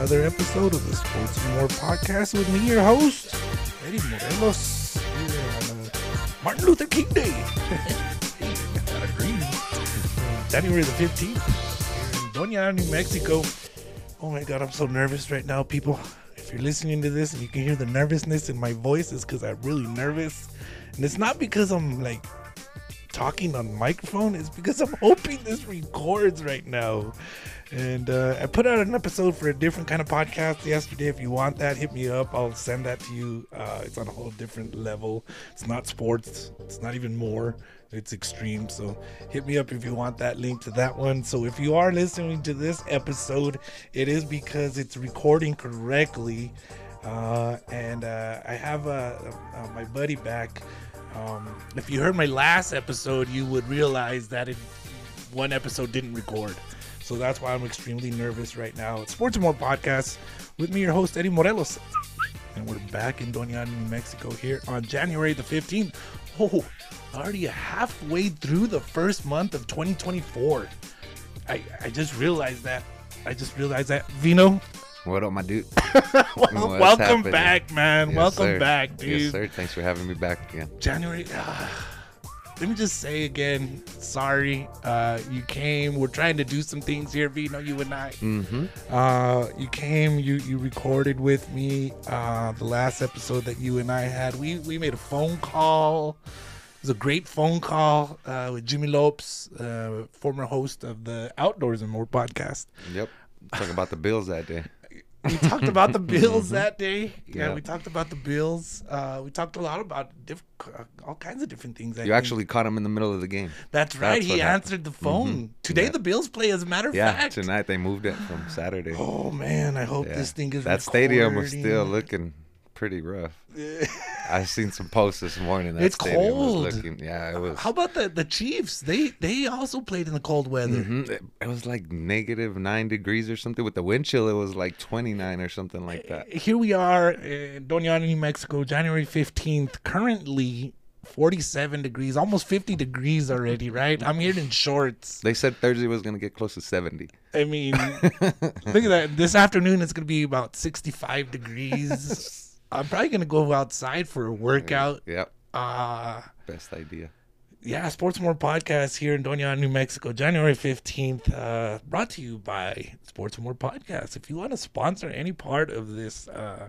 another episode of the Sports and More podcast with me, your host, Eddie Morelos, Martin Luther King Day. January the 15th, here in Doña, New Mexico. Oh my God, I'm so nervous right now, people. If you're listening to this and you can hear the nervousness in my voice, it's because I'm really nervous. And it's not because I'm like talking on microphone it's because I'm hoping this records right now. And uh, I put out an episode for a different kind of podcast yesterday. If you want that, hit me up. I'll send that to you. Uh, it's on a whole different level. It's not sports. It's not even more. It's extreme. So hit me up if you want that link to that one. So if you are listening to this episode, it is because it's recording correctly. Uh, and uh, I have my buddy back. Um, if you heard my last episode, you would realize that it, one episode didn't record. So that's why I'm extremely nervous right now. It's Sports and More Podcast with me, your host, Eddie Morelos. And we're back in Doña, New Mexico here on January the 15th. Oh, already halfway through the first month of 2024. I, I just realized that. I just realized that. Veeno, What up, my dude? well, welcome happening? back, man. Yes, welcome sir. back, dude. Yes, sir. Thanks for having me back again. January. ah, let me just say again, sorry. Uh, you came. We're trying to do some things here, Veeno. You and I. Mm-hmm. Uh, you came. You you recorded with me. Uh, the last episode that you and I had. We we made a phone call. It was a great phone call uh, with Jimmy Lopes, uh, former host of the Outdoors and More podcast. Yep. Talking about the Bills that day. We talked about the Bills that day. Yeah, Yeah. we talked about the Bills. Uh, we talked a lot about diff- uh, all kinds of different things. I You think. actually caught him in the middle of the game. That's right. That's he what happened. answered the phone. Today, Yeah. the Bills play, as a matter of Yeah, fact. tonight they moved it from Saturday. Oh, man. I hope Yeah. this thing is that stadium was still looking pretty rough. I seen some posts this morning. That It's stadium cold. Was looking, yeah, it was. How about the, the Chiefs? They they also played in the cold weather. Mhm. It, it was like negative nine degrees or something. With the wind chill, it was like 29 or something like that. Here we are in Doña, New Mexico, January 15th. Currently 47 degrees, almost 50 degrees already, right? I'm here in shorts. They said Thursday was going to get close to 70. I mean, look at that. This afternoon it's going to be about 65 degrees. I'm probably going to go outside for a workout. Yep. Uh, Best idea. yeah, Sports More Podcast here in Doña, New Mexico, January 15th. Uh, brought to you by Sports More Podcast. If you want to sponsor any part of this uh,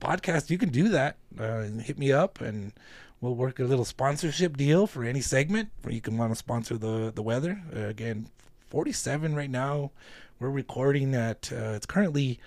podcast, you can do that. Uh, hit me up and we'll work a little sponsorship deal for any segment where you can want to sponsor the, the weather. Uh, again, 47 right now. We're recording at, uh, it's currently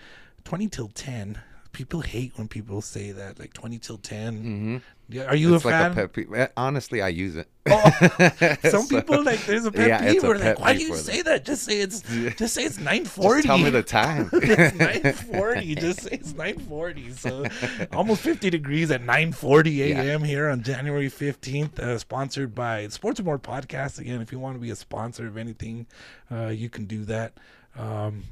20 till 10. People hate when people say that, like 20 till 10. Mm-hmm. Yeah, Are you it's a like fan? a pet peeve. Eh, Honestly, I use it. Some So- people like there's a pet Yeah, peeve where like, why do you say that? Just say it's just say it's nine forty. Tell me the time. it's nine forty. Just say it's nine forty. So almost fifty degrees at nine forty Yeah. a.m. here on January fifteenth. Uh, sponsored by Sports and More Podcast. Again, if you want to be a sponsor of anything, uh, you can do that. Um,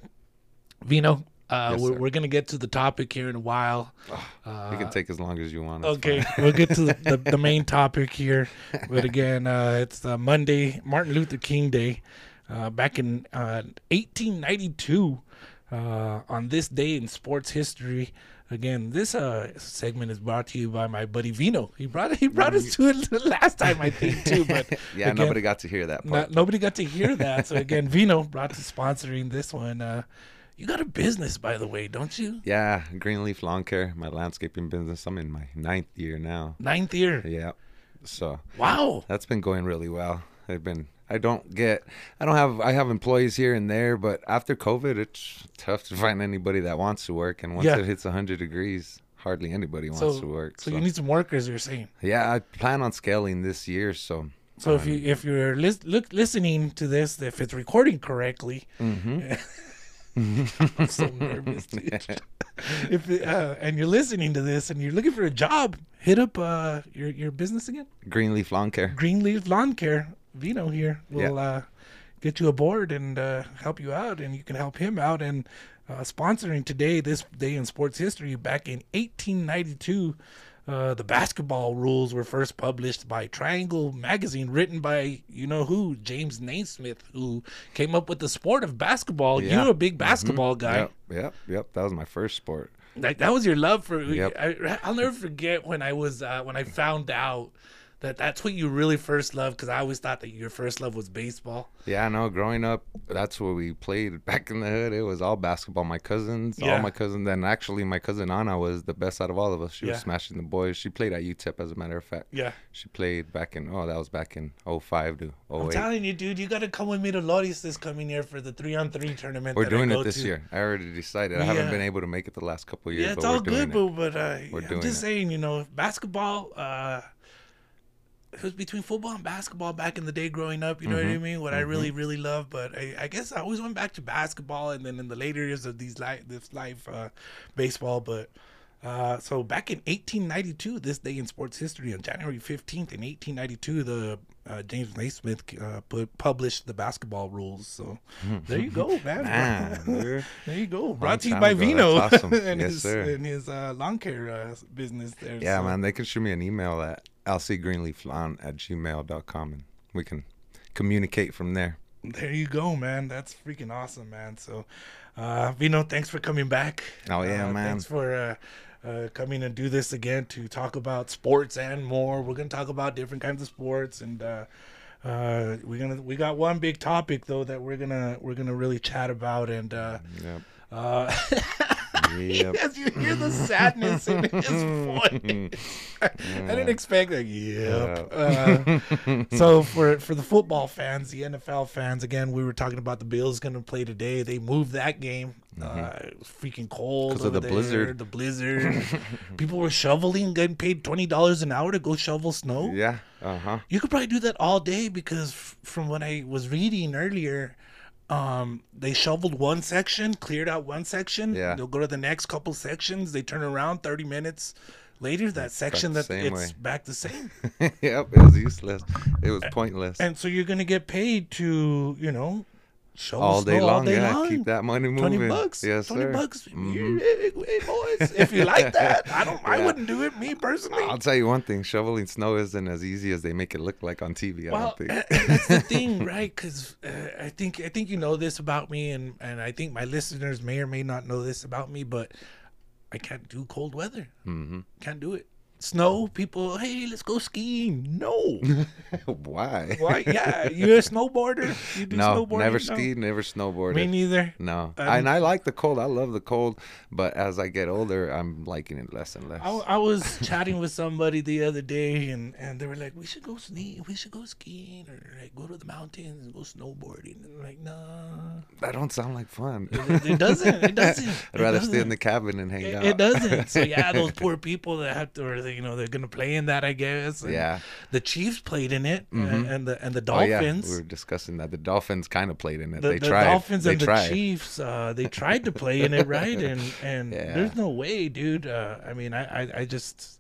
Veeno. Uh, Yes, we're, we're gonna get to the topic here in a while. Uh, you can take as long as you want. Okay, we'll get to the, the, the main topic here. But again, uh, it's uh, Monday, Martin Luther King Day. Uh, back in uh, 1892, uh, on this day in sports history. Again, this uh, segment is brought to you by my buddy Veeno. He brought he brought us to it the last time, I think, too. But yeah, again, nobody got to hear that no- part. nobody got to hear that. So again, Veeno brought to sponsoring this one. Uh, you got a business, by the way, don't you? Yeah, Greenleaf Lawn Care, my landscaping business. I'm in my ninth year now. Ninth year. Yeah, so Wow. that's been going really well. I've been. I don't get. I don't have. I have employees here and there, but after COVID, it's tough to find anybody that wants to work. And once Yeah. it hits 100 degrees, hardly anybody wants So, to work. so you need some workers. You're saying. yeah, I plan on scaling this year. So So if you if you're lis- look listening to this, if it's recording correctly, Mm-hmm. I'm so nervous, dude. if it, uh, and you're listening to this and you're looking for a job, hit up uh, your your business again, Greenleaf Lawn Care. Greenleaf Lawn Care. Veeno here will uh, get you aboard and uh, help you out, and you can help him out. And uh, sponsoring today, this day in sports history, back in 1892. Uh, the basketball rules were first published by Triangle Magazine, written by you know who, James Naismith, who came up with the sport of basketball. Yeah. You're a big basketball guy. Yep, yep, yep. That was my first sport. Like that was your love for. Yep. I, I'll never forget when I was uh, when I found out that that's what you really first loved because I always thought that your first love was baseball. Yeah, I know. Growing up, that's what we played back in the hood. It was all basketball. My cousins, Yeah. all my cousins. Then actually, my cousin Anna was the best out of all of us. She Yeah. was smashing the boys. She played at UTEP, as a matter of fact. Yeah. She played back in oh, that was back in 05 to I'm telling you, dude, you got to come with me to Loris this coming year for the three on three tournament. We're doing it this to. year. I already decided. yeah. I haven't been able to make it the last couple of years. Yeah, it's all good, it. boo. But uh, I'm just it. saying, you know, basketball. Uh, it was between football and basketball back in the day growing up. You know what I Mm-hmm. mean? What I really, really love, But I, I guess I always went back to basketball, and then in the later years of these life, this life, uh, baseball. But uh, so back in 1892, this day in sports history, on January 15th in 1892, the uh, James Naismith uh, put published the basketball rules. So there you go, man. Man. There you go. Brought to you by ago. Veeno awesome. and Yes, his and his uh, lawn care uh, business there. Yeah, so- man. They can shoot me an email at lcgreenleaflawn at gmail.com and we can communicate from there. There you go, man. That's freaking awesome, man. So, uh, Veeno, thanks for coming back. Oh, yeah, Uh, man. Thanks for uh, uh, coming and do this again to talk about sports and more. We're gonna talk about different kinds of sports and. Uh, uh, we're gonna we got one big topic though that we're gonna we're gonna really chat about and uh, Yep. Yep. as you hear the sadness in his voice. I didn't expect that. Yep. Uh, so for for the football fans, the NFL fans, again, we were talking about the Bills going to play today. They moved that game. Uh, it was freaking cold because of the there, blizzard. The blizzard. People were shoveling, getting paid twenty dollars an hour to go shovel snow. Yeah. Uh huh. You could probably do that all day because f- from what I was reading earlier, um, they shoveled one section, cleared out one section. Yeah. They'll go to the next couple sections. They turn around 30 minutes later. That section that it's way. back the same. yep. It was useless. It was pointless. and so you're gonna get paid to, you know, shovel all day long. all day yeah. long. Keep that money moving. Twenty bucks. Yes, Twenty sir. bucks. Mhm. Hey, boys, if you like that, I don't. I wouldn't do it. Me personally. I'll tell you one thing: shoveling snow isn't as easy as they make it look like on TV. I Well, don't think. and- and that's the thing, right? Because uh, I think I think you know this about me, and and I think my listeners may or may not know this about me, but I can't do cold weather. hmm Can't do it. Snow, people, hey, let's go skiing. No, Why? why? Yeah, you're a snowboarder. You do No, snowboarding? never No. never snowboarded. Me neither. No, Um, and I like the cold. I love the cold, but as I get older, I'm liking it less and less. I, I was chatting with somebody the other day, and, and they were like, "We should go ski. We should go skiing, or like go to the mountains and go snowboarding." And I'm like, "Nah, that don't sound like fun. it, it doesn't. It doesn't. I'd rather stay doesn't. in the cabin and hang It, out. it doesn't. So yeah, those poor people that have to, or they, you know, they're gonna play in that, I guess. And Yeah. The Chiefs played in it, and, and the and the Dolphins. Oh yeah, we were discussing that. The Dolphins kind of played in it. the, they the tried. Dolphins they and the. Chiefs, uh, they tried to play in it, right? And and Yeah. there's no way, dude. Uh, I mean, I, I I just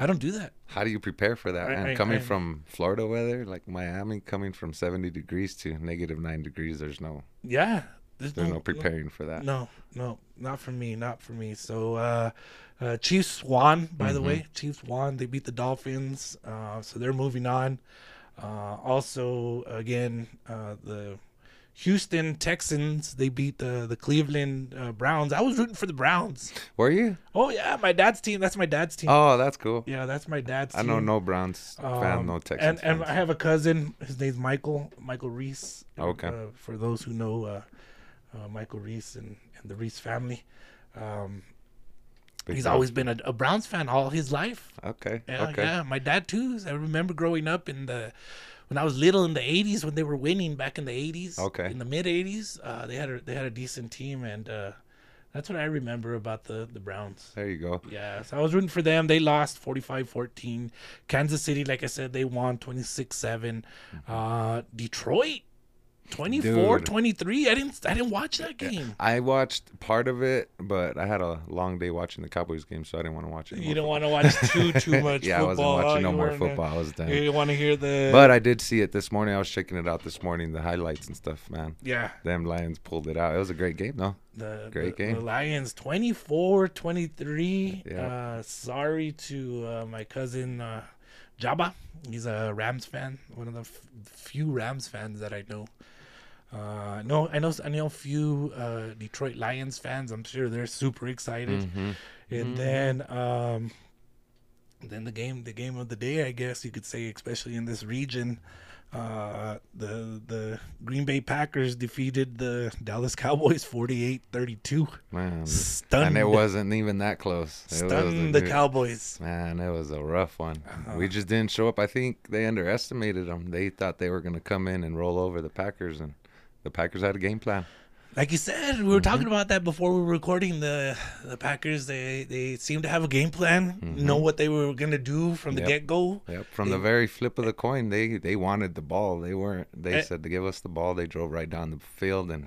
I don't do that. How do you prepare for that? And coming I- from Florida weather, like Miami, coming from 70 degrees to negative nine degrees, there's no Yeah, there's, there's no preparing for that. No, no, not for me, not for me. So, uh, uh, Chiefs won, by Mm-hmm. the way. Chiefs won. They beat the Dolphins, uh, so they're moving on. Uh, also, again, uh, the Houston Texans they beat the the Cleveland uh, Browns. I was rooting for the Browns. Were you? Oh yeah, my dad's team. That's my dad's team. Oh, that's cool. Yeah, that's my dad's I team. know no Browns fan, Um, no Texans and and I have a cousin. His name's Michael. Michael Reese. Okay. Uh, for those who know Michael Reese and, and the Reese family, um, he's fan. always been a, a Browns fan all his life. okay. Yeah, okay. yeah. My dad too. I remember growing up in the when I was little in the '80s when they were winning back in the '80s. Okay. In the mid '80s, uh, they had a they had a decent team, and uh, that's what I remember about the the Browns. There you go. Yeah, so I was rooting for them. They lost 45-14. Kansas City, like I said, they won 26-7. Uh, Detroit 24 Dude. 23 i didn't i didn't watch that game I watched part of it, but I had a long day watching the Cowboys game, so I didn't want to watch it. you don't want to watch too too much Yeah, I wasn't watching huh? no more football. I was done. you want to hear the But I did see it this morning. I was checking it out this morning, the highlights and stuff. Man, yeah them Lions pulled it out. It was a great game, though. the, Great the, game. the lions 24 23 Yeah. uh sorry to uh, my cousin uh jabba he's a rams fan one of the f- few rams fans that i know uh no i know i know a few uh detroit lions fans i'm sure they're super excited Mhm. and then um then the game the game of the day i guess you could say especially in this region uh the the green bay packers defeated the dallas cowboys 48-32 Man, stunned and it wasn't even that close. It stunned the cowboys Man, it was a rough one. Uh-huh. We just didn't show up. I think they underestimated them. They thought they were going to come in and roll over the Packers, and the Packers had a game plan. like you said we were talking about that before we were recording the the packers they they seem to have a game plan know what they were gonna do from the Yep. get-go Yep. From the very flip of the coin, they they wanted the ball. They weren't. They Eh. said to give us the ball. They drove right down the field, and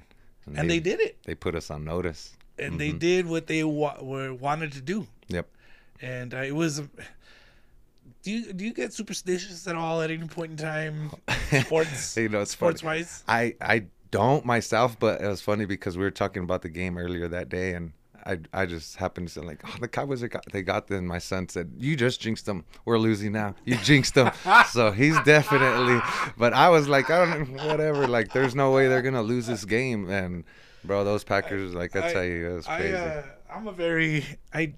and they did it They put us on notice. and they did what they wa- were wanted to do Yep. and uh, it was. Do you do you get superstitious at all at any point in time, sports You know, funny. sports wise? I I don't myself, but it was funny because we were talking about the game earlier that day, and I I just happened to say like, oh, the Cowboys are got, they got them. My son said, you just jinxed them. We're losing now. You jinxed them. so he's definitely. But I was like, I don't know, whatever. Like, there's no way they're gonna lose this game. And bro, those Packers, like I, I- tell you, it was I crazy. uh, I'm a very I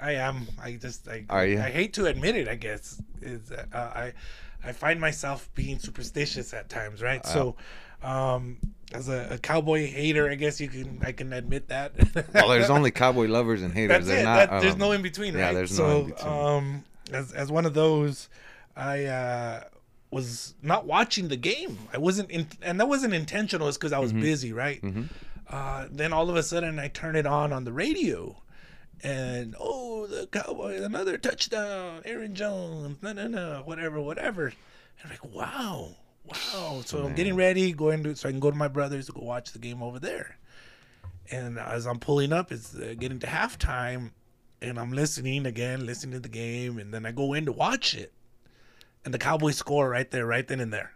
I am I just I Are you? I hate to admit it I guess is uh, I I find myself being superstitious at times right so um as a, a cowboy hater I guess you can I can admit that well, there's only Cowboy lovers and haters. that's They're it not. that, there's um, no in between yeah, there's so no in between. um as as one of those I uh was not watching the game I wasn't in and that wasn't intentional it's because I was Mm-hmm. busy right uh, then all of a sudden I turn it on on the radio, and oh, the Cowboys another touchdown, Aaron Jones, no, no, no, whatever, whatever. And I'm like, wow, wow. So I'm getting ready, going to so I can go to my brother's to go watch the game over there. And as I'm pulling up, it's uh, getting to halftime, and I'm listening again, listening to the game, and then I go in to watch it, and the Cowboys score right there, right then and there,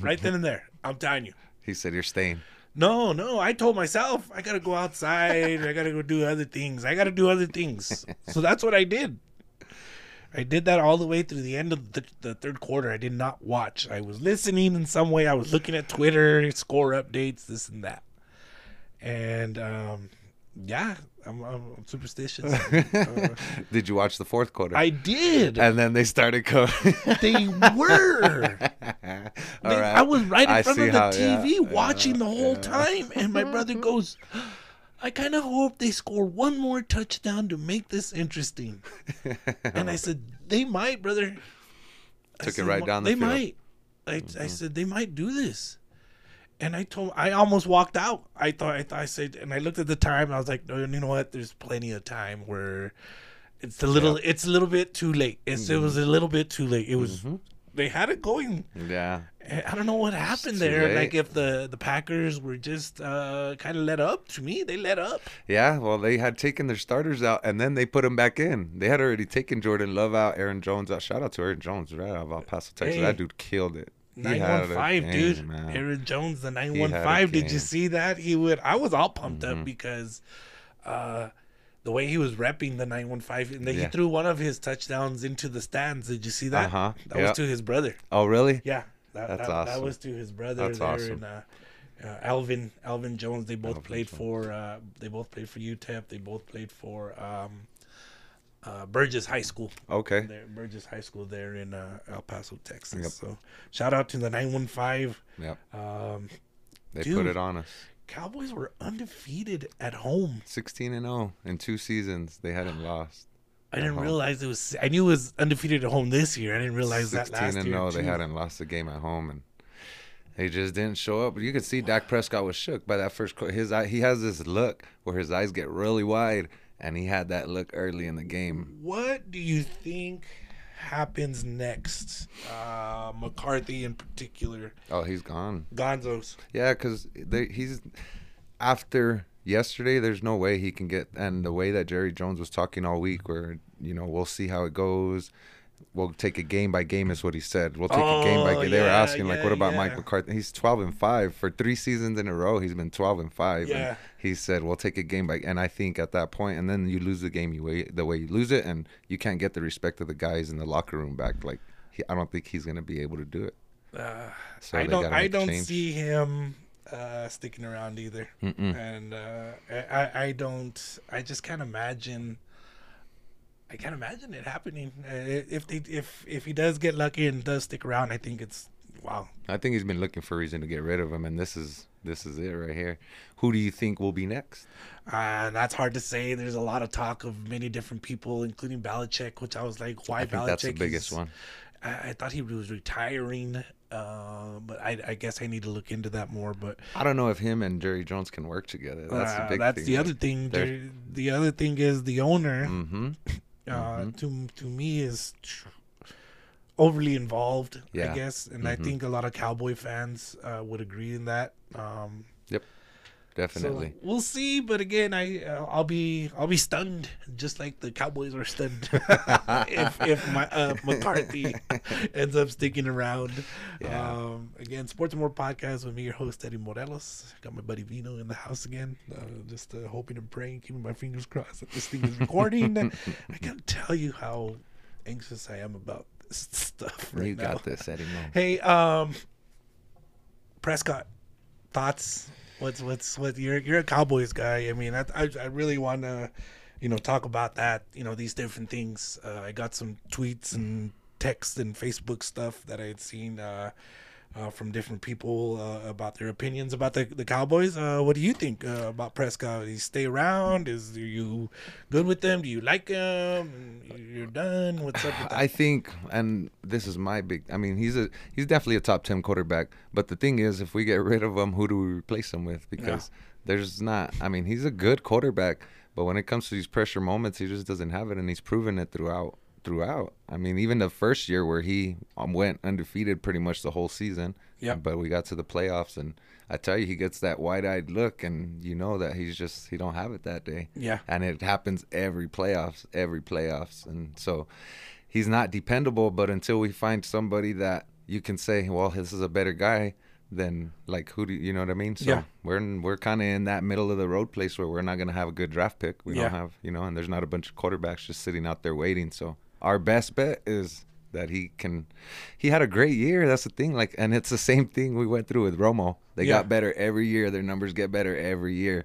right then and there. I'm telling you. He said you're staying. No, no. I told myself I gotta go outside. I gotta go do other things. I gotta do other things. so that's what I did. I did that all the way through the end of the, the third quarter. I did not watch. I was listening in some way. I was looking at Twitter, score updates, this and that. And um, yeah, I'm, I'm superstitious. Uh, Did you watch the fourth quarter? I did. and then they started coming. they were. Right. I was right in I front of the how- TV yeah, watching the whole time, and my brother goes, "I kind of hope they score one more touchdown to make this interesting." and I said, "They might, brother." I Took it right down the They field." might. I, I mm-hmm. said they might do this, and I told I almost walked out. I thought I thought I said, and I looked at the time. I was like, "No, you know what? There's plenty of time where." It's a little. It's a little bit too late. It's, It mm-hmm. was a little bit too late. It was. Mm-hmm. They had it going. Yeah. I don't know what happened there. late. Like if the the Packers were just uh, kind of let up to me, they let up. Yeah, well, they had taken their starters out and then they put them back in. They had already taken Jordan Love out, Aaron Jones out. Shout out to Aaron Jones, right out of El Paso, Texas. Hey. That dude killed it. Nine one five, dude. man. Aaron Jones, the nine one five. Did you. Mm-hmm. see that? He would. I was all pumped up because uh, the way he was repping the nine one five, and then he threw one of his touchdowns into the stands. Did you see that? Uh-huh. That Yeah. was to his brother. Oh, really? Yeah, that, That's that, that was to his brother That's there awesome. in uh, uh, Alvin Alvin Jones. They both Alvin played Jones. for uh, they both played for UTEP. They both played for um, uh, Burges High School. Okay. There, Burges High School there in uh, El Paso, Texas. Yep. So shout out to the nine one five. Yep. Um, They Dude. put it on us. Cowboys were undefeated at home. 16 and 0 in two seasons. They hadn't lost. I didn't home. realize it was. I knew it was undefeated at home this year. I didn't realize that 16 last and year. 0. They hadn't lost a game at home and they just didn't show up. But you could see Dak Prescott was shook by that first quarter. His eye, he has this look where his eyes get really wide and he had that look early in the game. What do you think happens next? Uh, McCarthy in particular, Oh, he's gone. Gonzo's. Yeah, because he's after yesterday. There's no way he can get. And the way that Jerry Jones was talking all week, where you know we'll see how it goes. We'll take it game by game, is what he said. We'll take it game by Oh, game. They were yeah, asking like, "What about yeah. Mike McCarthy? He's 12 and five for three seasons in a row. He's been 12 and five. and Yeah. he said, "We'll take it game by." And I think at that point, and then you lose the game you way the way you lose it, and you can't get the respect of the guys in the locker room back. Like, he, I don't think he's gonna be able to do it. Uh, So I don't. I don't see him uh, sticking around either. Mm-mm. And uh, I, I- don't. I just can't imagine. I can't imagine it happening. Uh, if they, if if he does get lucky and does stick around, I think it's wow. I think he's been looking for a reason to get rid of him, and this is this is it right here. Who do you think will be next? Uh, that's hard to say. There's a lot of talk of many different people, including Belichick, which I was like, why I Belichick? that's the biggest He's- one. I, I thought he was retiring, uh, but I, I guess I need to look into that more. But I don't know if him and Jerry Jones can work together. That's the uh, big that's thing. the other thing. they're- The, the other thing is the owner. Mm-hmm. uh, Mhm. to to me is overly involved. Yeah. I guess, and I Mhm. think a lot of Cowboy fans uh, would agree in that. Um, Definitely. So we'll see, but again, I uh, I'll be I'll be stunned, just like the Cowboys are stunned if if my uh, McCarthy ends up sticking around. Yeah. Um, again, Sports and More podcast with me, your host Eddie Morelos. Got my buddy Veeno in the house again. Uh, just uh, hoping and praying, keeping my fingers crossed that this thing is recording. I can't tell you how anxious I am about this stuff right you now. got this, Eddie. Mo. Hey, um, Prescott, thoughts? What's what's what? You're you're a Cowboys guy. I mean, I I, I really want to, you know, talk about that. You know, these different things. Uh, I got some tweets and texts and Facebook stuff that I had seen. Uh, uh, from different people uh, about their opinions about the, the Cowboys. Uh, what do you think uh, about Prescott? Does he stay around? Is are you good with them? Do you like him? You're done. What's up? I think, and this is my big. I mean, he's a he's definitely a top ten quarterback. But the thing is, if we get rid of him, who do we replace him with? Because there's not. I mean, he's a good quarterback, but when it comes to these pressure moments, he just doesn't have it, and he's proven it throughout. Throughout, I mean, even the first year where he um, went undefeated pretty much the whole season. Yeah. But we got to the playoffs, and I tell you, he gets that wide-eyed look, and you know that he's just he don't have it that day yeah. and it happens every playoffs, every playoffs, and so he's not dependable. But until we find somebody that you can say, well, this is a better guy, then like who do you know what I mean? So Yeah. we're in, we're kind of in that middle of the road place where we're not gonna have a good draft pick. We Yeah. don't have you know, and there's not a bunch of quarterbacks just sitting out there waiting. So our best bet is that he can. He had a great year. That's the thing. Like, and it's the same thing we went through with Romo. They Yeah. got better every year. Their numbers get better every year,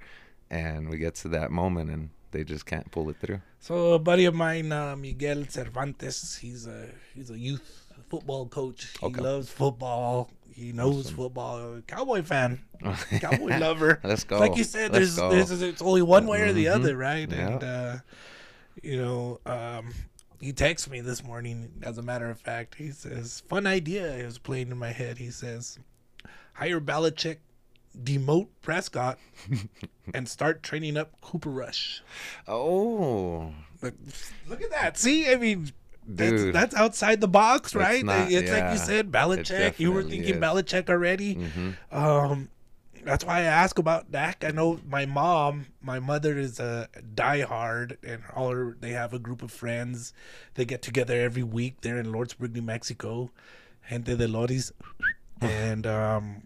and we get to that moment and they just can't pull it through. So a buddy of mine, uh, Miguel Cervantes, he's a he's a youth football coach. He Okay. loves football. He knows Awesome. football. Cowboy fan, cowboy lover. Let's go. Like you said, Let's there's, go. there's it's only one way or the Mhm. other, right? Yeah. And uh, you know, um, he texts me this morning. As a matter of fact, he says, "Fun idea." is playing in my head. He says, "Hire Belichick, demote Prescott, and start training up Cooper Rush." oh, Look, look at that. See, I mean, that's, dude. that's outside the box, It's right? not- it's like you said, Belichick. You were thinking is. Belichick already. hmm Um, that's why I ask about Dak. I know my mom, my mother is a diehard, and all her, they have a group of friends. They get together every week. They're in Lordsburg, New Mexico, Gente de Loris, and um,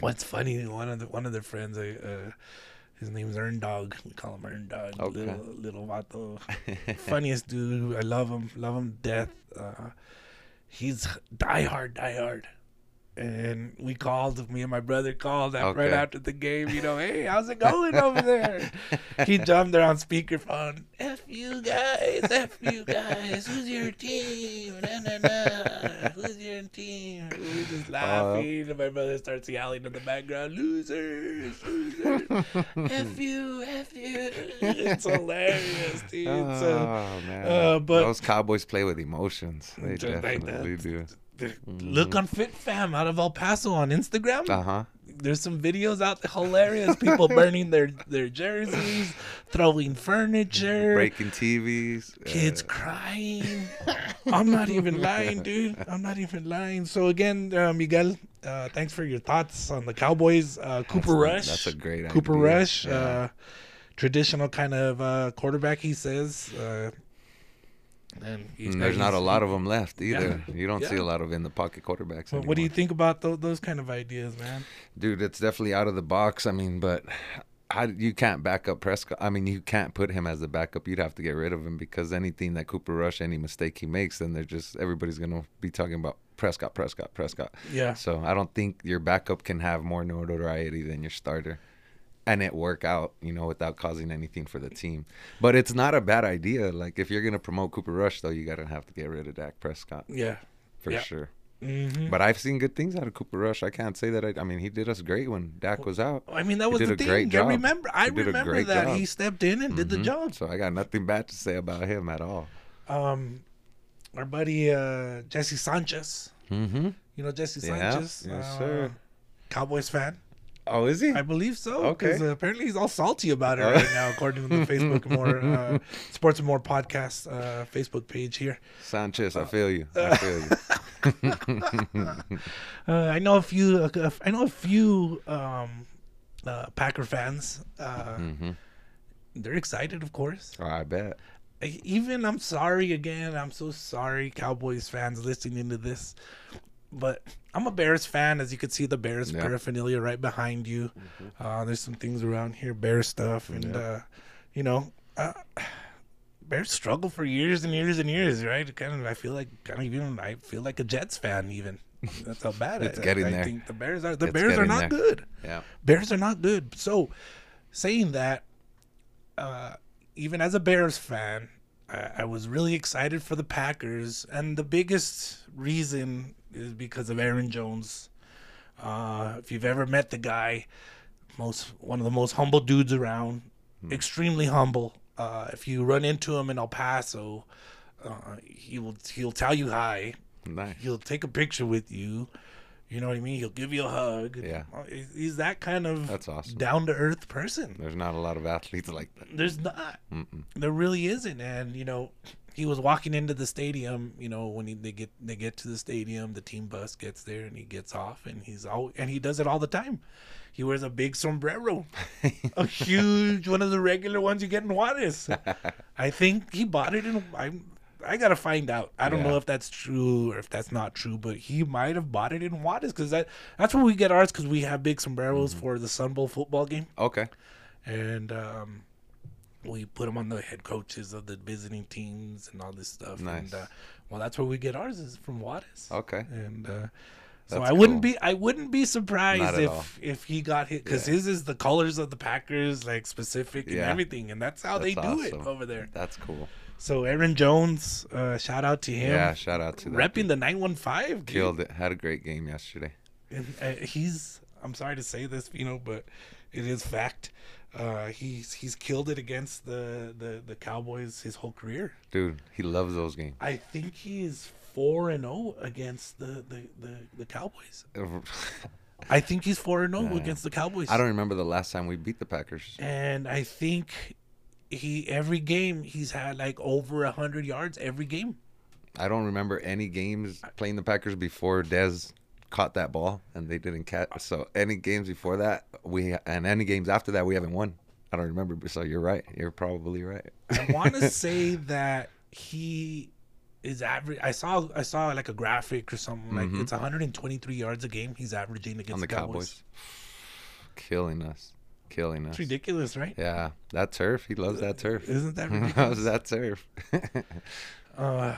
what's funny? One of the one of their friends, uh, his name's Earn Dog. We call him Earn Dog. Okay. Little little vato. Funniest dude. I love him. Love him death. Uh, he's diehard, diehard. And we called, me and my brother called af- right after the game, you know, hey, how's it going over there? he jumped there on speakerphone. F you guys, F you guys, who's your team? Na, na, na. Who's your team? We were just laughing, and my brother starts yelling in the background, losers, losers, F you, F you. It's hilarious, dude. so, oh man, uh, but- those Cowboys play with emotions. They Just like definitely do. The Look Unfit Fam out of El Paso on Instagram. Uh huh. there's some videos out there hilarious. People burning their their jerseys, throwing furniture, Breaking TVs. kids uh, crying. I'm not even lying, dude. I'm not even lying. So again, uh, Miguel, uh, thanks for your thoughts on the Cowboys. Uh, Cooper Rush. that's a great Cooper idea. Rush. Yeah. Uh, traditional kind of uh, quarterback, he says. And and mm, there's not a lot of them left either. You don't see a lot of in the pocket quarterbacks. What, what do you think about tho- those kind of ideas, man? dude? It's definitely out of the box. I mean, but how, you can't back up Prescott. I mean, you can't put him as the backup. You'd have to get rid of him because anything that Cooper Rush, any mistake he makes, then they're just everybody's gonna be talking about Prescott, Prescott, Prescott. Yeah. So I don't think your backup can have more notoriety than your starter. And it work out, you know, without causing anything for the team. But it's not a bad idea. Like if you're gonna promote Cooper Rush, though, you gotta have to get rid of Dak Prescott Yeah. for Yeah. sure. hmm But I've seen good things out of Cooper Rush. I can't say that. I, I mean, he did us great when Dak was out. I mean, that was the a thing. great I remember. I remember that job. he stepped in and did the Mhm. job. So I got nothing bad to say about him at all. Um, our buddy uh, Jesse Sanchez. Mm-hmm. You know Jesse Yeah. Sanchez. Yes, uh, sir. Cowboys fan. Oh, is he? I believe so. Okay. Because uh, apparently he's all salty about it Oh. right now, according to the Facebook More uh, Sports and More podcast uh, Facebook page here. Sanchez, I feel you. I feel you. Uh, I know a few. Uh, I know a few um, uh, Packer fans. Uh, hmm They're excited, of course. Oh, I bet. Even I'm sorry again. I'm so sorry, Cowboys fans listening to this. But I'm a Bears fan, as you can see the Bears Yeah. paraphernalia right behind you. Uh, there's some things around here, Bear stuff, and Yeah. uh, you know, uh, Bears struggle for years and years and years, right? Kind of, I feel like kind of even I feel like a Jets fan even. That's how bad It's I, getting I there. think the Bears are. The It's Bears are not there. good. Yeah. Bears are not good. So, saying that, uh, even as a Bears fan, I, I was really excited for the Packers, and the biggest reason is because of Aaron Jones. Uh, if you've ever met the guy, most one of the most humble dudes around, extremely humble. Uh, if you run into him in El Paso, uh, he will he'll tell you hi. Nice. He'll take a picture with you. You know what I mean? He'll give you a hug. Yeah. Uh, he's- He's that kind of That's awesome. down to earth person. There's not a lot of athletes like that. There's not. Mm-mm. There really isn't. And you know, he was walking into the stadium. You know, when he, they get they get to the stadium, the team bus gets there, and he gets off, and he's all and he does it all the time. He wears a big sombrero, a huge one of the regular ones you get in Juarez. I think he bought it in. I I gotta find out. I don't know if that's true or if that's not true, but he might have bought it in Juarez because that that's where we get ours because we have big sombreros Mm-hmm. for the Sun Bowl football game Okay. and um, we put them on the head coaches of the visiting teams and all this stuff. Nice. And uh, well, that's where we get ours is from Juarez. Okay. And uh, so I wouldn't be I wouldn't be surprised if all. if he got hit because Yeah. his is the colors of the Packers like specific and Yeah. everything, and that's how they That's do it over there. That's cool. So Aaron Jones, uh, shout out to him. Yeah. Shout out to that. Repping the nine one five. Killed it. Had a great game yesterday. and uh, he's I'm sorry to say this, you know, but it is fact. Uh, he's he's killed it against the, the the Cowboys his whole career. Dude, he loves those games. I think he is four and zero against the the, the, the Cowboys. I think he's four and zero against the Cowboys. I don't remember the last time we beat the Packers. And I think he every game he's had like over a hundred yards every game. I don't remember any games playing the Packers before Dez caught that ball and they didn't catch. So any games before that, we and any games after that, we haven't won. I don't remember. So you're right. You're probably right. I want to say that he is average. I saw I saw like a graphic or something like Mhm. it's 123 yards a game he's averaging against on the Cowboys. Cowboys. Killing us. Killing us. It's ridiculous, right? Yeah, that turf. He loves that turf. Isn't that ridiculous? loves that turf. uh,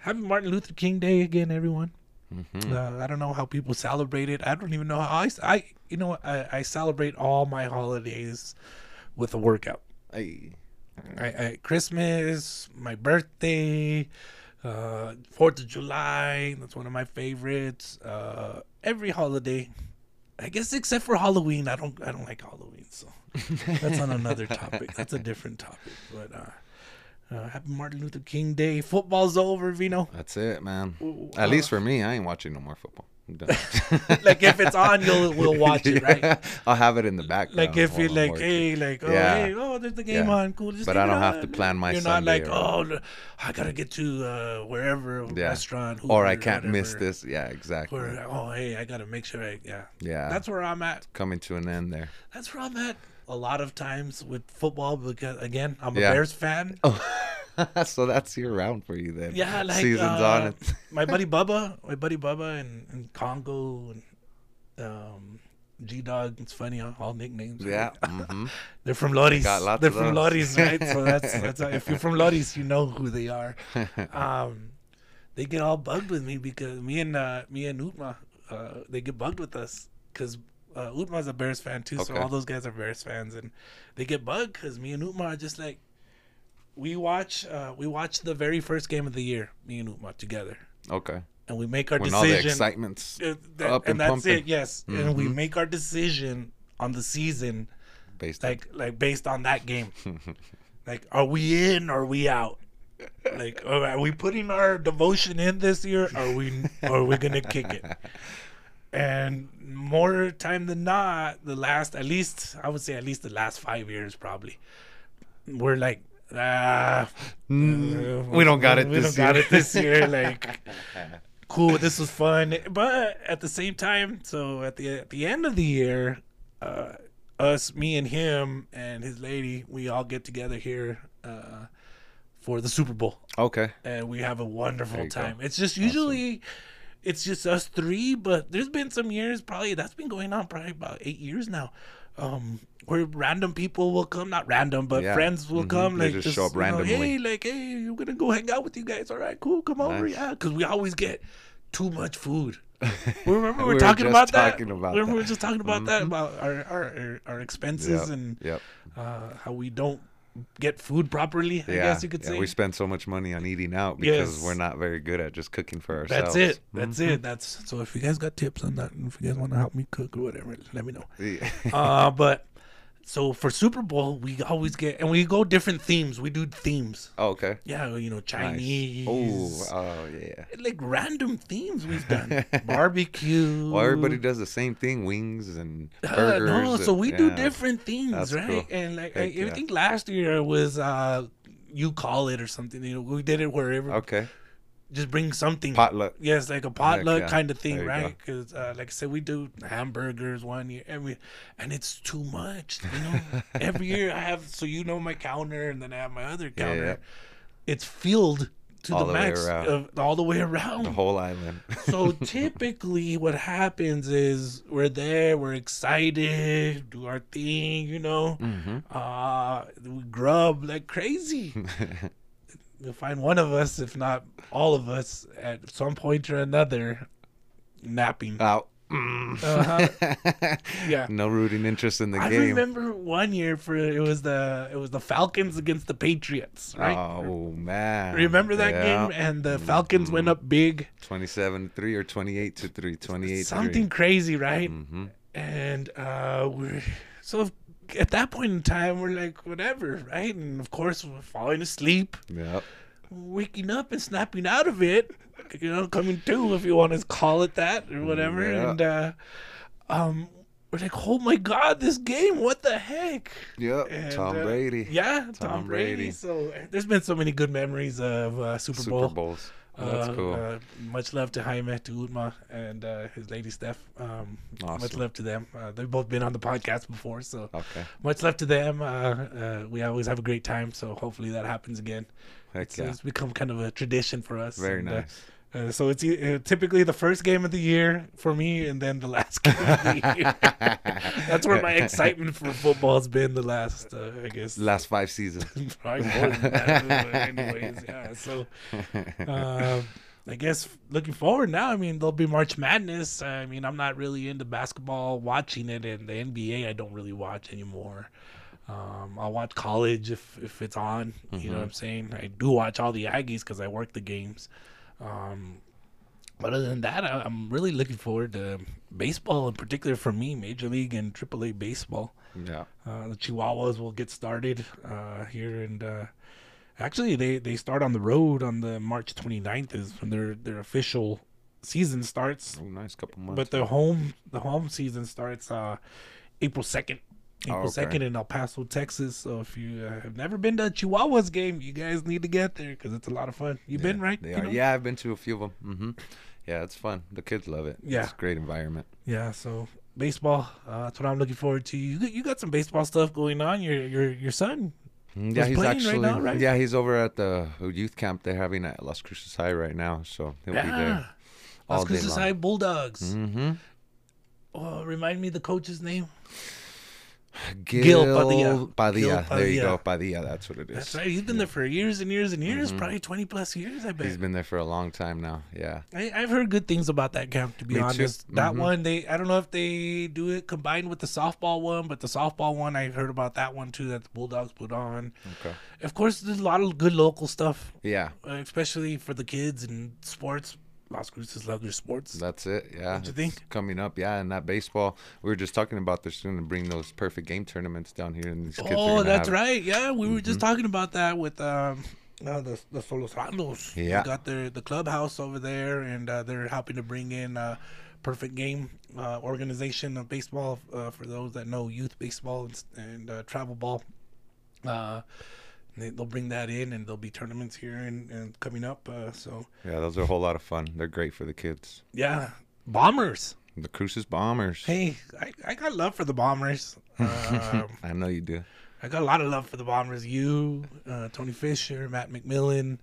happy Martin Luther King Day again, everyone. Mhm. Uh, I don't know how people celebrate it. I don't even know how I, I you know. I, I celebrate all my holidays with a workout. Hey. I, I, Christmas, my birthday, uh, Fourth of July. That's one of my favorites. Uh, every holiday, I guess, except for Halloween. I don't. I don't like Halloween. So that's on another topic. That's a different topic. But uh, uh, happy Martin Luther King Day. Football's over, Veeno. That's it, man. Ooh, At uh, least for me, I ain't watching no more football. like if it's on, you'll we'll watch it, right? Yeah, I'll have it in the background. Like if you're like, hey, like, oh, Yeah. hey, oh, there's the game Yeah. on, cool. Just But I don't have to plan my You're Sunday not like, around. oh, I gotta get to uh, wherever restaurant, or I can't miss this. Yeah, exactly. Or oh, hey, I gotta make sure I yeah. Yeah, That's where I'm at. coming to an end there. That's where I'm at. A lot of times with football because again, I'm a Yeah. Bears fan. so that's year round for you then. Yeah, like season's uh, on it. my buddy Bubba, my buddy Bubba, and, and Congo, and um, G Dog. It's funny, huh? all nicknames. right? Yeah. hmm they're from Loris. They're from. Loris, right? So that's that's if you're from Loris, you know who they are. Um, they get all bugged with me because me and uh, me and Utma, uh, they get bugged with us because. Uh, Utma's a Bears fan too, so all those guys are Bears fans, and they get bugged because me and Utma are just like, we watch, uh, we watch the very first game of the year, me and Utma together, Okay. and we make our When all the decision. excitement's Uh, that- up and, and that's pumping. it. Yes, and we Mhm. make our decision on the season, based on like like based on that game. like, are we in or are we out? Like, are we putting our devotion in this year? Or are we or are we gonna kick it? And more time than not, the last at least I would say at least the last five years probably, we're like. Ah, Mm, uh, we don't got it We this don't got year. it this year. Like, cool. This was fun, but at the same time, so at the at the end of the year, uh, us, me and him and his lady, we all get together here uh, for the Super Bowl, okay. and we have a wonderful you go. time. It's just usually. It's just us three, but there's been some years, probably that's been going on probably about eight years now, um, where random people will come, not random, but Yeah. friends will Mhm. come, They like just just, show up you know, randomly. hey, like hey, you're gonna go hang out with you guys. All right, cool, come over, Nice. yeah, because we always get too much food. We Remember we We were were talking about that. talking about Remember we were just talking about that Mhm. about our our, our, our expenses Yep. and Yep. uh, how we don't get food properly. I Yeah. guess you could yeah, say. We spend so much money on eating out because Yes. we're not very good at just cooking for ourselves. That's it. That's Mhm. it. That's so. If you guys got tips on that, if you guys want to help me cook or whatever, let me know. Yeah. uh, but so for Super Bowl, we always get and we go different themes. We do themes. oh, okay. Yeah, you know, Nice. Chinese. Oh, oh yeah. like random themes we've done. Barbecue. Well, everybody does the same thing: wings and Uh, burgers. no, so and- we do different things, That's right? cool. And like I, I yeah. think last year was uh you call it or something. You know, we did it wherever. Okay. Just bring something. Potluck. Yes, like a potluck yeah. kind of thing, There you go. right? Because, uh, like I said, we do hamburgers one year, and we, and it's too much. You know, every year I have so you know my counter, and then I have my other counter. yeah. It's filled to All the the max, of, all the way around. The whole island. so typically, what happens is we're there, we're excited, do our thing, you know. hmm Uh, we grub like crazy. You'll find one of us, if not all of us, at some point or another, napping. Out. Uh-huh. Yeah. No rooting interest in the I game. I remember one year for it was the it was the Falcons against the Patriots, right? Oh man. Remember that Yeah. game? And the Falcons went up big, 27 3 or 28 to 3. 28 something crazy, right? hmm And uh, we're so at that point in time, we're like, whatever, right? And of course, we're falling asleep. Yep. waking up and snapping out of it, you know, coming to if you want to call it that or whatever. Yeah. And uh, um, we're like, oh my god, this game, what the heck? Yep. And, Tom uh, Brady. Yeah, Tom, Tom Brady. Brady. So there's been so many good memories of uh, Super, Super Bowl. Bowls. That's Uh, cool. Uh, much love to Jaime, to Utma, and uh, his lady Steph. Um, Much love to them. Uh, they've both been on the podcast before, so okay. much love to them. Uh, uh, we always have a great time, so hopefully that happens again. Heck It's, yeah. it's become kind of a tradition for us. Very and, nice. Uh, so it's uh, typically the first game of the year for me, and then the last game of the year. That's where my excitement for football has been the last, uh, I guess, Last five seasons. probably more than that. but anyways, yeah. So, uh, I guess looking forward now. I mean, there'll be March Madness. I mean, I'm not really into basketball, watching it, and the NBA I don't really watch anymore. Um, I'll watch college if if it's on. You know what I'm saying? I do watch all the Aggies because I work the games. Um, but other than that, I, I'm really looking forward to baseball, in particular for me, Major League and AAA baseball. yeah. Uh, the Chihuahuas will get started uh, here, and uh, actually, they, they start on the road on the March 29th is when their their official season starts, Oh, nice couple months. but the home the home season starts uh April second. Oh, okay. second in El Paso, Texas. So if you uh, have never been to a Chihuahuas game, you guys need to get there because it's a lot of fun. You've been right? You know? Yeah, I've been to a few of them. Mm-hmm. Yeah, it's fun. The kids love it. Yeah. it's a great environment. Yeah, so baseball. Uh, that's what I'm looking forward to. You got- you got some baseball stuff going on. Your your your son. Mm, Yeah, he's playing right actually. now, right? Yeah, he's over at the youth camp they're having at Las Cruces High right now, so he'll be there Yeah, all Las Cruces. High Bulldogs. Mm-hmm. Oh, remind me the coach's name. Gil, Gil Padilla. Padilla. Gil There you Padilla. go, Padilla. That's what it is. That's right. He's been there for years and years and years, Mhm. probably twenty plus years. I bet. He's been there for a long time now. Yeah. I, I've heard good things about that camp. To be Me honest, that Mhm. one they I don't know if they do it combined with the softball one, but the softball one I heard about that one too. That the Bulldogs put on. Okay. Of course, there's a lot of good local stuff, Yeah, uh, especially for the kids and sports. Las Cruces love their sports. that's it. Yeah. Don't you think? Coming up, yeah, and that baseball. We were just talking about this soon to bring those perfect game tournaments down here, and these kids. Oh, that's have it. right. Yeah, we were just Mhm. talking about that with um, uh, the the Solorzanos. Yeah. they got their the clubhouse over there, and uh, they're helping to bring in uh, perfect game uh, organization of baseball uh, for those that know youth baseball and, and uh, travel ball. They, they'll bring that in, and there'll be tournaments here and, and coming up. Uh, so Yeah, those are a whole lot of fun. They're great for the kids. yeah, bombers. The Cruces Bombers. Hey, I, I got love for the bombers. Um, I know you do. I got a lot of love for the Bombers. You, uh, Tony Fisher, Matt McMillan.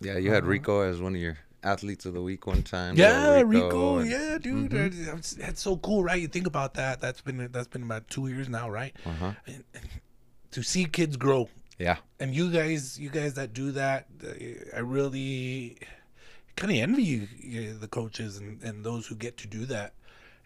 Yeah, you had Uh-huh. Rico as one of your athletes of the week one time. Yeah, Little Rico. and- yeah, dude. Mhm. That's, that's so cool, right? You think about that. That's been that's been about two years now, right? Uh-huh. And, and to see kids grow, Yeah. and you guys, you guys that do that, I really kind of envy you, you, the coaches and, and those who get to do that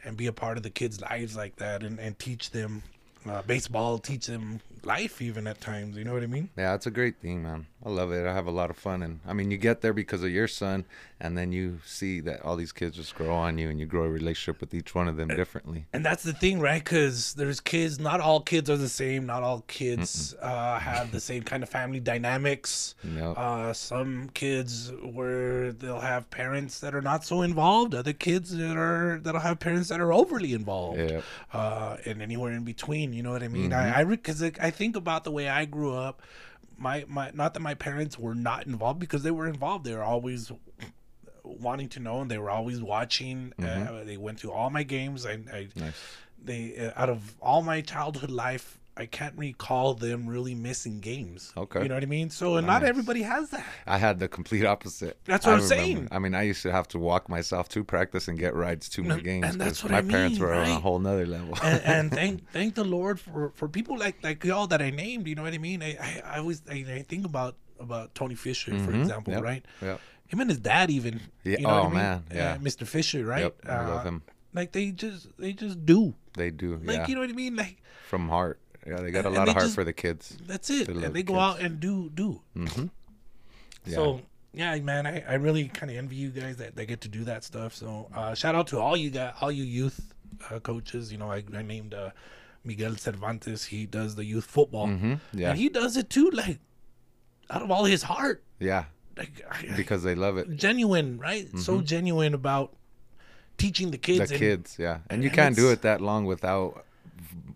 and be a part of the kids' lives like that and, and teach them uh, baseball, teach them life even at times. You know what I mean? Yeah, it's a great thing, man. I love it. I have a lot of fun, and I mean, you get there because of your son, and then you see that all these kids just grow on you, and you grow a relationship with each one of them differently. And that's the thing, right? Because there's kids. Not all kids are the same. Not all kids uh, have the same kind of family dynamics. Uh, some kids where they'll have parents that are not so involved. Other kids that are that'll have parents that are overly involved. yeah, Uh, and anywhere in between. You know what I mean? Mhm. I I because I think about the way I grew up. My my not that my parents were not involved because they were involved. They were always wanting to know and they were always watching. Uh, Mhm. they went to all my games. I, I nice. they uh, out of all my childhood life i can't recall them really missing games Okay. you know what i mean so not everybody has that I had the complete opposite. That's what I I'm remember- saying. I mean, I used to have to walk myself to practice and get rides to my And- games and that's because what my I parents mean, were on a whole nother level. and, and thank thank the lord for for people like like y'all that i named you know what i mean i i, I always I, I think about about tony fisher for Mhm. example Yep. right Yeah. him and his dad even Yeah, you know what oh, I mean? man, yeah. Uh, mr fisher right Yep, I love Uh, him. like they just they just do They do, like yeah, you know what i mean like from heart. Yeah, they got a and lot they of heart just- for the kids. that's it They and they the go kids. out and do do hmm Yeah. So yeah, man, I, I really kind of envy you guys that, that get to do that stuff. So uh, shout out to all you guys, all you youth uh, coaches. You know, I, I named uh, Miguel Cervantes. He does the youth football, hmm Yeah, and he does it too, like out of all his heart, yeah, like because they love it. genuine, right? So genuine about teaching the kids. the and- kids, yeah, and you can't do it that long without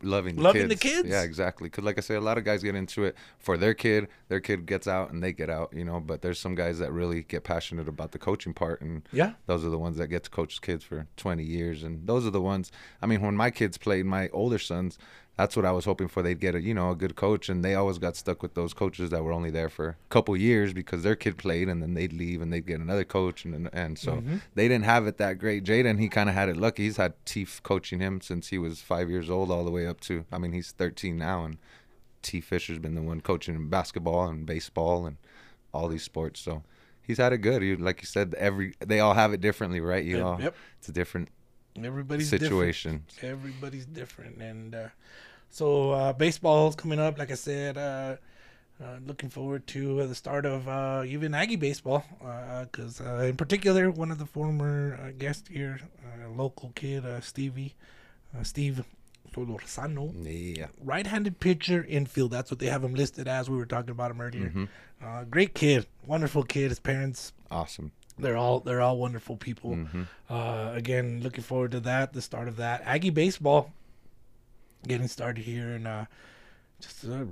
loving the Loving the kids. kids. Yeah, exactly. Because like I say, a lot of guys get into it for their kid. Their kid gets out and they get out, you know. But there's some guys that really get passionate about the coaching part, and Yeah, those are the ones that get to coach kids for 20 years. And those are the ones. I mean, when my kids played, my older sons. That's what I was hoping for. They'd get a you know a good coach, and they always got stuck with those coaches that were only there for a couple years because their kid played, and then they'd leave and they'd get another coach, and and so Mhm. they didn't have it that great. Jaden, he kind of had it lucky. He's had Teef coaching him since he was five years old, all the way up to. I mean, he's 13 now, and T. Fisher's been the one coaching him basketball and baseball and all these sports. So he's had it good. He, like you said, every they all have it differently, right? You Yep, all, yep. it's a different everybody's different. situation. everybody's different and uh, so uh, baseball's coming up like i said uh, uh, looking forward to uh, the start of uh, even aggie baseball because uh, in particular one of the former uh, guests here uh, local kid uh, stevie uh, steve Solorzano, Yeah. right-handed pitcher infield that's what they have him listed as we were talking about him earlier Mhm. uh, great kid wonderful kid his parents Awesome. they're all they're all wonderful people. Mhm. Uh, again, looking forward to that. The start of that Aggie baseball getting started here in uh, just uh,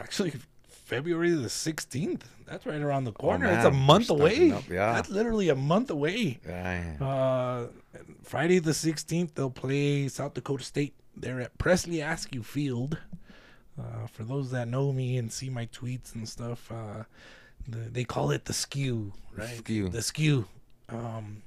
actually February the sixteenth. That's right around the corner. it's a Oh, man, we're month away. up, yeah. that's literally a month away. Yeah. Uh, Friday the 16th, they'll play South Dakota State. They're at Presley Askew Field. Uh, for those that know me and see my tweets and stuff, uh, the, they call it the skew, right? Skew. The skew. Um,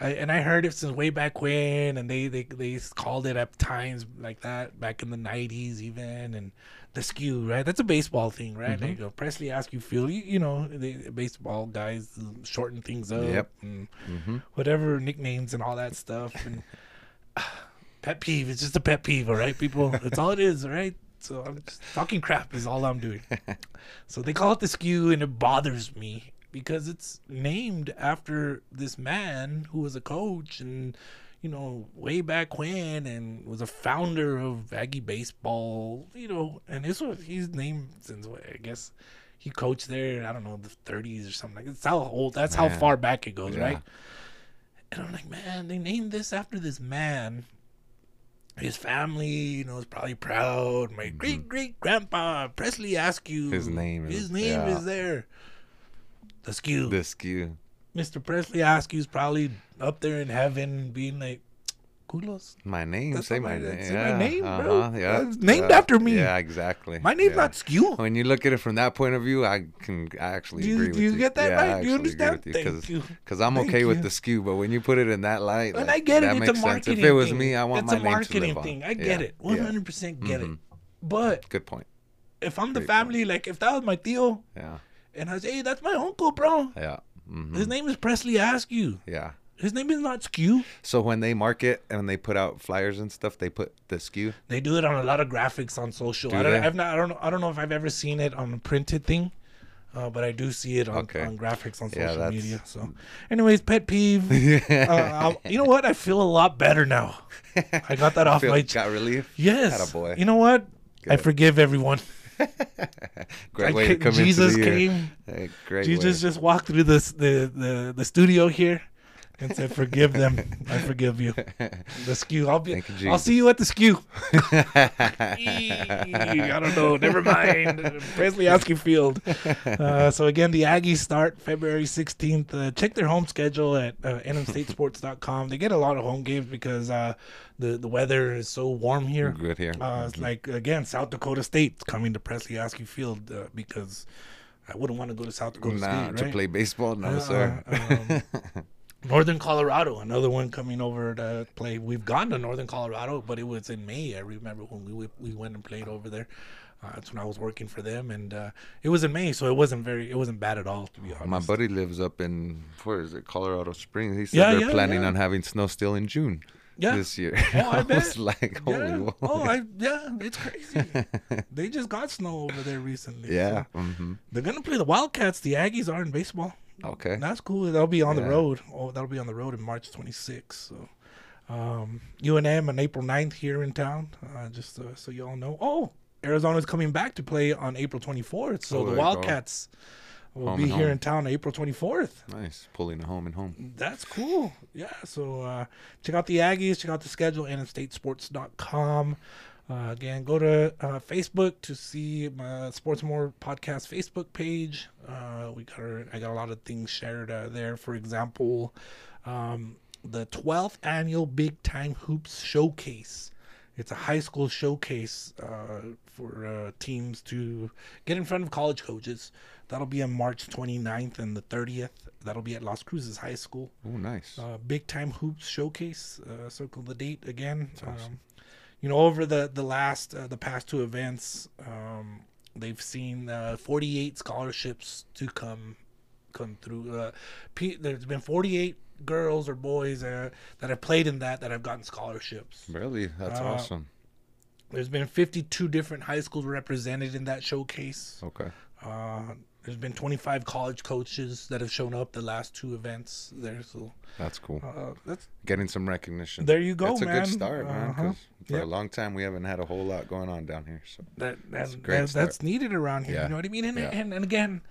I, and I heard it since way back when, and they, they they called it at times like that back in the '90s, even. And the skew, right? That's a baseball thing, right? There you go. Presley Askew. You, you know, the baseball guys shorten things up. Yep. And, Mm-hmm. whatever nicknames and all that stuff. And pet peeve. It's just a pet peeve, all right, people. That's all it is, all right. So I'm just talking crap is all I'm doing. so they call it the skew, and it bothers me because it's named after this man who was a coach and you know way back when and was a founder of Aggie baseball. You know, and this was he's named since I guess. He coached there, I don't know, the 30s or something like. That's how old. That's how far back it goes, Yeah. right? And I'm like, man, they named this after this man. His family, you know, is probably proud. My great great grandpa Presley Askew. Mm-hmm. His name is- His name yeah. is there. The skew. The skew. Mr. Presley Askew's probably up there in heaven, being like, "Kulos, My name. That's say my my- name. that's yeah. my name, bro. uh-huh, Yeah. It's named yeah, after me. Yeah, exactly. my name's yeah. not Skew." When you look at it from that point of view, I can actually Do you, agree do with you you. get that right? Do you understand? with Thank Cause, I'm Thank okay with the skew, but when you put it in that light, And like, I get it. that It's a makes sense. marketing. If it was me, I want it's my a name to marketing thing. I get it. Hundred percent get it. Mhm. But Good point. if I'm the Great family, like if that was my Theo, Yeah. And I was, hey, that's my uncle, bro. Yeah. hmm His name is Presley Askew. Yeah. His name is not Skew. So when they market and they put out flyers and stuff, they put the skew. They do it on a lot of graphics on social. Do I don't, they? I've not, I don't know. I don't know if I've ever seen it on a printed thing, uh, but I do see it on, Okay. on graphics on social that's- media. So, anyways, pet peeve. uh, you know what? I feel a lot better now. I got that off Feel- my. got relief. yes. Attaboy. You know what? I forgive everyone. Great I way to come Jesus into the year. came. Hey, great Jesus way. just walked through this the, the the studio here and said, "Forgive them. I forgive you." The skew. I'll be. You, I'll see you at the skew. I don't know. Never mind. Presley Askew Field. Uh, so again, the Aggies start February 16th. Uh, check their home schedule at uh, nmstatesports.com. They get a lot of home games because uh, the the weather is so warm here. Good here. Uh, it's like again, South Dakota State's coming to Presley Askew Field uh, because I wouldn't want to go to South Dakota nah, State, to play baseball, no, Uh, sir. um, Northern Colorado, another one coming over to play. We've gone to Northern Colorado, but it was in May. I remember when we we went and played over there. Uh, that's when I was working for them, and uh, it was in May, so it wasn't very, it wasn't bad at all, to be honest. My buddy lives up in where is it, Colorado Springs. He said Yeah, they're yeah, planning yeah. on having snow still in June yeah. this year. Oh, I was bet. like, holy yeah. Oh, I, yeah, it's crazy. they just got snow over there recently. yeah. so hmm they're gonna play the Wildcats. The Aggies are in baseball. Okay. That's cool. That'll be on the road. Oh, that'll be on the road in March 26th. So, um, UNM on April 9th here in town. Uh, just uh, so you all know. Oh, Arizona's coming back to play on April 24th. So Oh, the. Wildcats will Home be here home. in town April 24th. Nice. Pulling a home and home. That's cool. Yeah. So uh, check out the Aggies. Check out the schedule. NMStateSports.com. Uh, again, go to uh, Facebook to see my Sports More podcast Facebook page. Uh, we got our, I got a lot of things shared uh, there. For example, um, the 12th annual Big Time Hoops Showcase. It's a high school showcase uh, for uh, teams to get in front of college coaches. That'll be on March 29th and the 30th. That'll be at Las Cruces High School. Oh, nice. Uh, Big Time Hoops Showcase. Uh, circle the date again. awesome. Um, you know, over the the last uh, the past two events, um, they've seen uh, 48 scholarships to come come through. Uh, P- there's been 48 girls or boys uh, that have played in that that have gotten scholarships. really? That's uh, awesome. There's been 52 different high schools represented in that showcase. Okay. There's been 25 college coaches that have shown up the last two events there. So That's cool. uh, that's Getting some recognition. there you go, That's a good start, man. Uh-huh. for Yep. a long time, we haven't had a whole lot going on down here. So that that's great that, that's needed around here. Yeah. You know what I mean? And, Yeah. and and again,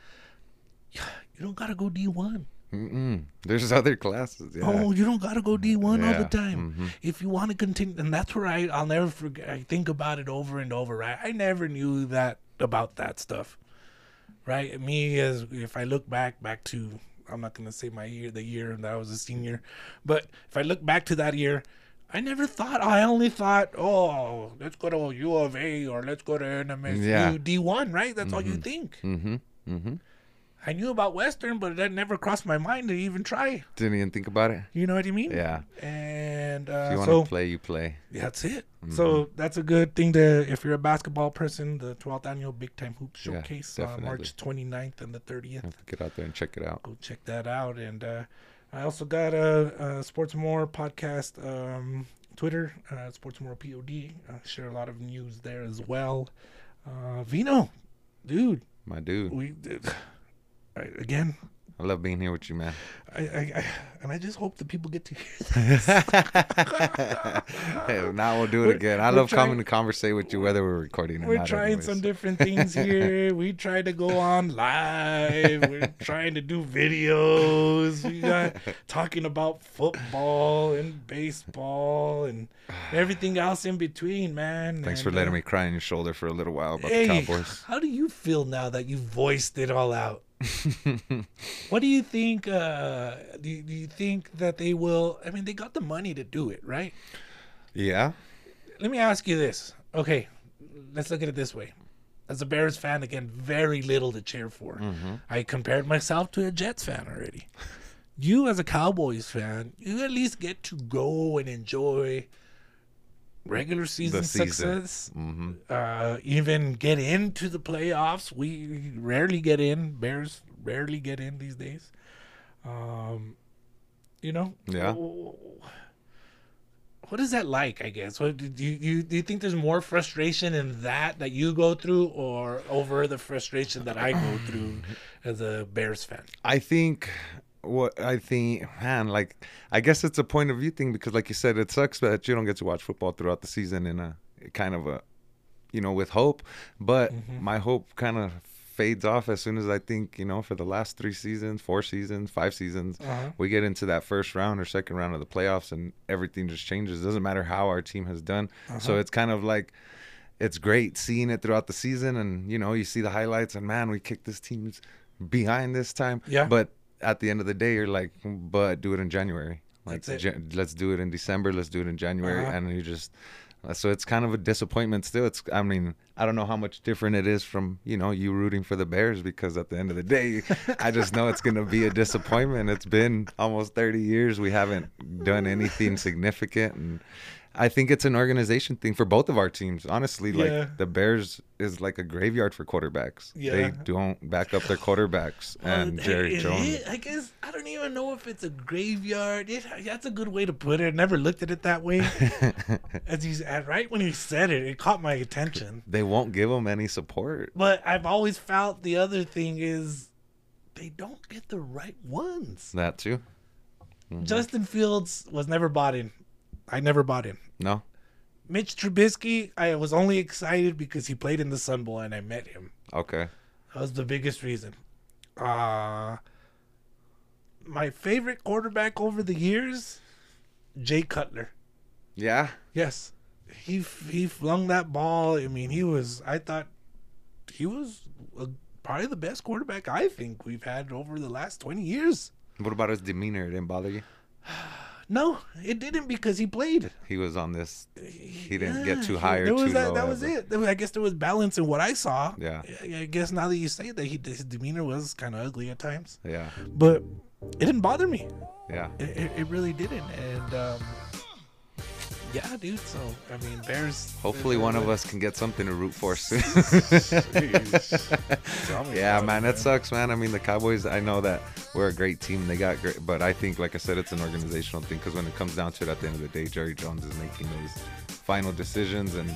you don't gotta go D one. Mm-mm. There's other classes. Yeah. Oh, you don't gotta go D one all the Yeah, time. mhm. If you want to continue, and that's where I I'll never forget. I think about it over and over. Right, I never knew that about that stuff. Right, me as if I look back back to I'm not gonna say my year, the year that I was a senior, but if I look back to that year. I never thought. I only thought, oh, let's go to U of A or let's go to NMSU Yeah. D one. Right, that's all you think. Mm-hmm. Mm-hmm. I knew about Western, but that never crossed my mind to even try. Didn't even think about it. You know what I mean? Yeah. And If uh, you want to so play, you play. that's it. Mm-hmm. So that's a good thing to if you're a basketball person. The 12th annual Big Time Hoops Yeah, Showcase uh, definitely. March 29th and the 30th. Have to get out there and check it out. Go check that out. And uh, I also got a, a Sports More podcast um, Twitter, uh, Sports More Pod. I share a lot of news there as well. Uh, Veeno, dude, My dude. we I, again. I love being here with you, man. I, I, I and I just hope that people get to hear that. hey, now we'll do it We're- again. I love trying- coming to conversate with you, whether we're recording or We're not. trying anyways. some different things here. we try to go on live. We're trying to do videos. We got talking about football and baseball and everything else in between, man. Thanks And, for letting uh, me cry on your shoulder for a little while about Hey, the Cowboys. how do you feel now that you voiced it all out? what do you think? Uh, do, you, do you think that they will? I mean, they got the money to do it, right? Yeah. let me ask you this. Okay, let's look at it this way. As a Bears fan, again, very little to cheer for. Mm-hmm. I compared myself to a Jets fan already. You, as a Cowboys fan, you at least get to go and enjoy regular season, season. success. Mm-hmm. Uh, even get into the playoffs. We rarely get in. Bears rarely get in these days. Um, you know. Yeah. What is that like? I guess. What do you, you do? You think there's more frustration in that that you go through, or over the frustration that I go through as a Bears fan? I think what I think, man, like I guess it's a point of view thing because, like you said, it sucks that you don't get to watch football throughout the season in a kind of a, you know, with hope. But my hope kind of fades off as soon as I think, you know, for the last three seasons, four seasons, five seasons, Uh-huh. we get into that first round or second round of the playoffs, and everything just changes. doesn't matter how our team has done. So it's kind of like it's great seeing it throughout the season and you know you see the highlights and man we kicked this team's behind this time Yeah. but at the end of the day you're like but do it in january like That's it. Jan- let's do it in december let's do it in january Uh-huh. and you just uh, so it's kind of a disappointment still it's i mean i don't know how much different it is from you know you rooting for the bears because at the end of the day i just know it's going to be a disappointment it's been almost 30 years we haven't done anything significant and I think it's an organization thing for both of our teams. Honestly, like Yeah. the Bears is like a graveyard for quarterbacks. Yeah. They don't back up their quarterbacks. and Jerry it- Jones. it- I guess I don't even know if it's a graveyard. It, that's a good way to put it. I never looked at it that way. As he's at right when he said it, it caught my attention. They won't give them any support. But I've always felt the other thing is they don't get the right ones. That too. Mm-hmm. Justin Fields was never bought in. I never bought in. No. Mitch Trubisky, I was only excited because he played in the Sun Bowl and I met him. Okay. That was the biggest reason. Uh my favorite quarterback over the years, Jay Cutler. Yeah. Yes, he he flung that ball. I mean, he was. I thought he was uh probably the best quarterback I think we've had over the last twenty years. What about his demeanor? It didn't bother you? No, it didn't because he played. He was on this. He didn't get too high or too that, low. That was ever. it. I guess there was balance in what I saw. Yeah. I I guess now that you say that, he his demeanor was kind of ugly at times, Yeah. but it didn't bother me. Yeah. It, it, it really didn't. And um, yeah, dude. So I mean, Bears. Hopefully, one of us can get something to root for soon. Yeah, man, it, that sucks, man. I mean, the Cowboys. I know that we're a great team. They got great, but I think, like I said, it's an organizational thing. Because when it comes down to it, at the end of the day, Jerry Jones is making those final decisions, and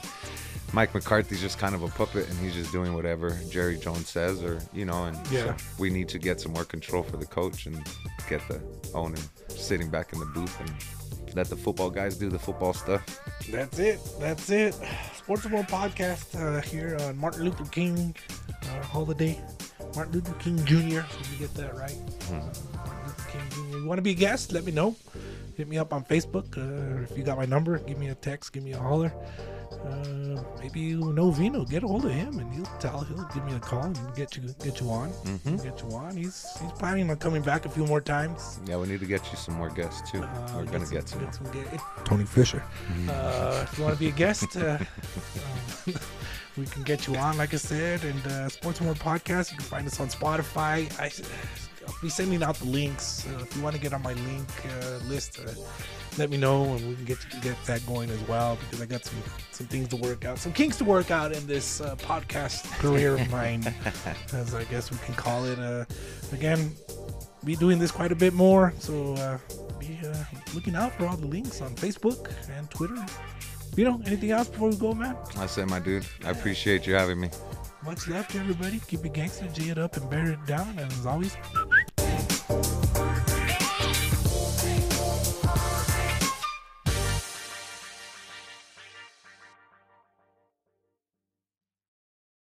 Mike McCarthy's just kind of a puppet, and he's just doing whatever Jerry Jones says, or you know. And Yeah. so we need to get some more control for the coach and get the owner sitting back in the booth and let the football guys do the football stuff. That's it. That's it. Sports World Podcast uh, here on Martin Luther King uh, holiday. Martin Luther King Jr. Did you get that right? Hmm. Martin Luther Can you want to be a guest? Let me know. Hit me up on Facebook. Uh, if you got my number, give me a text, give me a holler. Uh, maybe you know Veeno. Get a hold of him, and he'll tell. He'll give me a call and get you get you on. Mhm. Get you on. He's he's planning on coming back a few more times. Yeah, we need to get you some more guests too. Uh, We're gonna get some. get some ga- Tony Fisher. Uh, if you want to be a guest, uh, um, we can get you on, like I said. And uh, Sports More Podcast, you can find us on Spotify. I, I'll be sending out the links. Uh, if you want to get on my link uh, list, uh, let me know, and we can get get that going as well. Because I got some some things to work out, some kinks to work out in this uh, podcast career of mine, as I guess we can call it. Uh, again, be doing this quite a bit more. So uh, be uh, looking out for all the links on Facebook and Twitter. You know, anything else before we go, man? I said, my dude, I appreciate you having me. Love to everybody. Keep it gangster, G it up, and bear it down. And as always,